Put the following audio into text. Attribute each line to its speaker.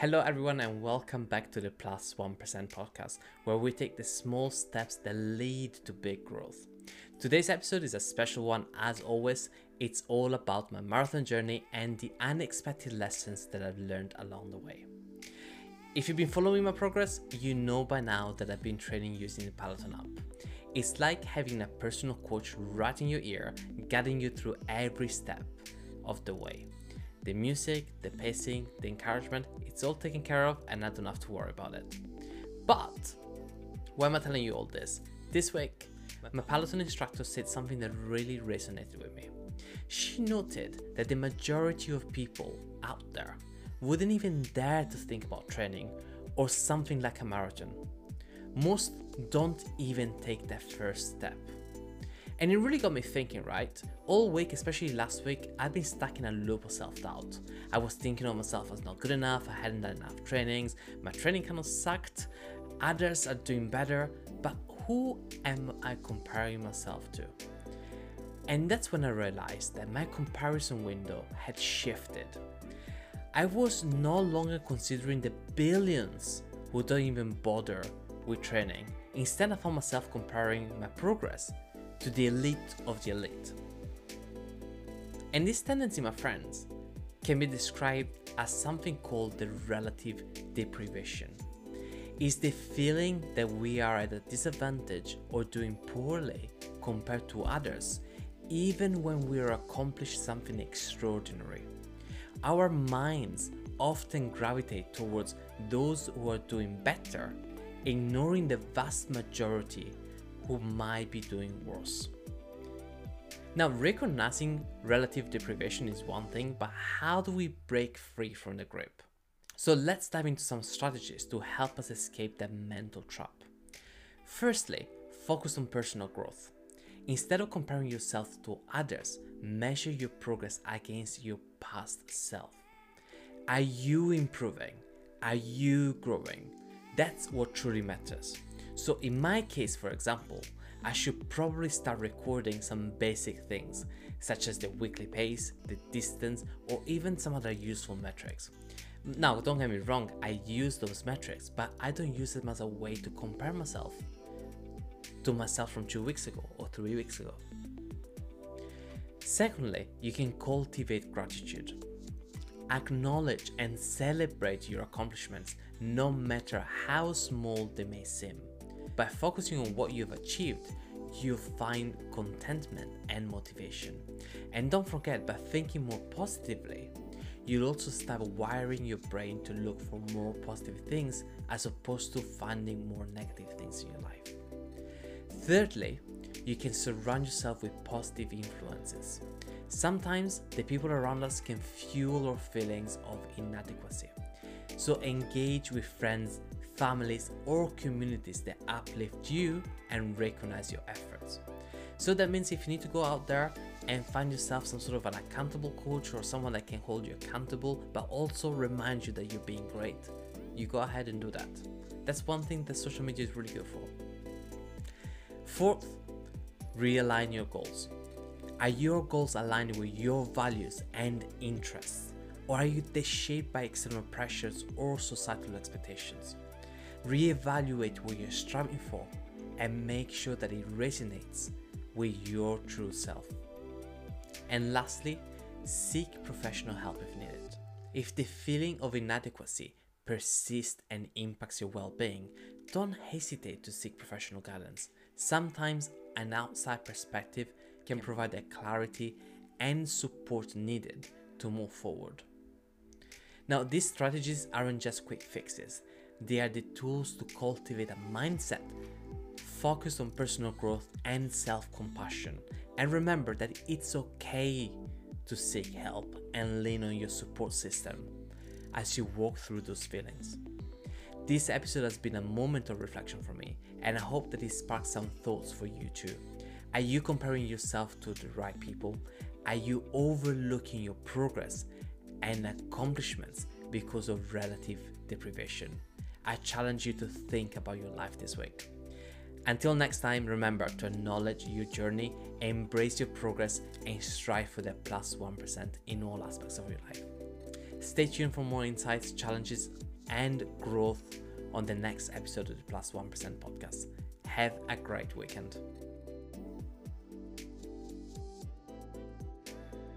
Speaker 1: Hello, everyone, and welcome back to the Plus 1 podcast, where we take the small steps that lead to big growth. Today's episode is a special one, as always. It's all about my marathon journey and the unexpected lessons that I've learned along the way. If you've been following my progress, you know by now that I've been training using the Peloton app. It's like having a personal coach right in your ear, guiding you through every step of the way. The music, the pacing, the encouragement, it's all taken care of and I don't have to worry about it. But why am I telling you all this? This week, my Peloton instructor said something that really resonated with me. She noted that the majority of people out there wouldn't even dare to think about training or something like a marathon. Most don't even take that first step. And it really got me thinking, right? All week, especially last week, I've been stuck in a loop of self doubt. I was thinking of myself as not good enough, I hadn't done enough trainings, my training kind of sucked, others are doing better, but who am I comparing myself to? And that's when I realized that my comparison window had shifted. I was no longer considering the billions who don't even bother with training. Instead, I found myself comparing my progress to the elite of the elite. And this tendency, my friends, can be described as something called the relative deprivation. Is the feeling that we are at a disadvantage or doing poorly compared to others, even when we are accomplished something extraordinary. Our minds often gravitate towards those who are doing better, ignoring the vast majority who might be doing worse. Now, recognizing relative deprivation is one thing, but how do we break free from the grip? So, let's dive into some strategies to help us escape that mental trap. Firstly, focus on personal growth. Instead of comparing yourself to others, measure your progress against your past self. Are you improving? Are you growing? That's what truly matters. So in my case, for example, I should probably start recording some basic things, such as the weekly pace, the distance, or even some other useful metrics. Now, don't get me wrong, I use those metrics, but I don't use them as a way to compare myself to myself from two weeks ago or three weeks ago. Secondly, you can cultivate gratitude. Acknowledge and celebrate your accomplishments, no matter how small they may seem. By focusing on what you've achieved, you'll find contentment and motivation. And don't forget, by thinking more positively, you'll also start wiring your brain to look for more positive things as opposed to finding more negative things in your life. Thirdly, you can surround yourself with positive influences. Sometimes the people around us can fuel our feelings of inadequacy. So engage with friends families, or communities that uplift you and recognize your efforts. So that means if you need to go out there and find yourself some sort of an accountable coach or someone that can hold you accountable, but also remind you that you're being great, you go ahead and do that. That's one thing that social media is really good for. Fourth, realign your goals. Are your goals aligned with your values and interests? Or are you shaped by external pressures or societal expectations? Reevaluate what you're striving for and make sure that it resonates with your true self. And lastly, seek professional help if needed. If the feeling of inadequacy persists and impacts your well being, don't hesitate to seek professional guidance. Sometimes an outside perspective can provide the clarity and support needed to move forward. Now, these strategies aren't just quick fixes, they are the tools to cultivate a mindset focused on personal growth and self compassion. And remember that it's okay to seek help and lean on your support system as you walk through those feelings. This episode has been a moment of reflection for me, and I hope that it sparks some thoughts for you too. Are you comparing yourself to the right people? Are you overlooking your progress and accomplishments because of relative deprivation? I challenge you to think about your life this week. Until next time, remember to acknowledge your journey, embrace your progress, and strive for that plus 1% in all aspects of your life. Stay tuned for more insights, challenges, and growth on the next episode of the Plus 1 podcast. Have a great weekend.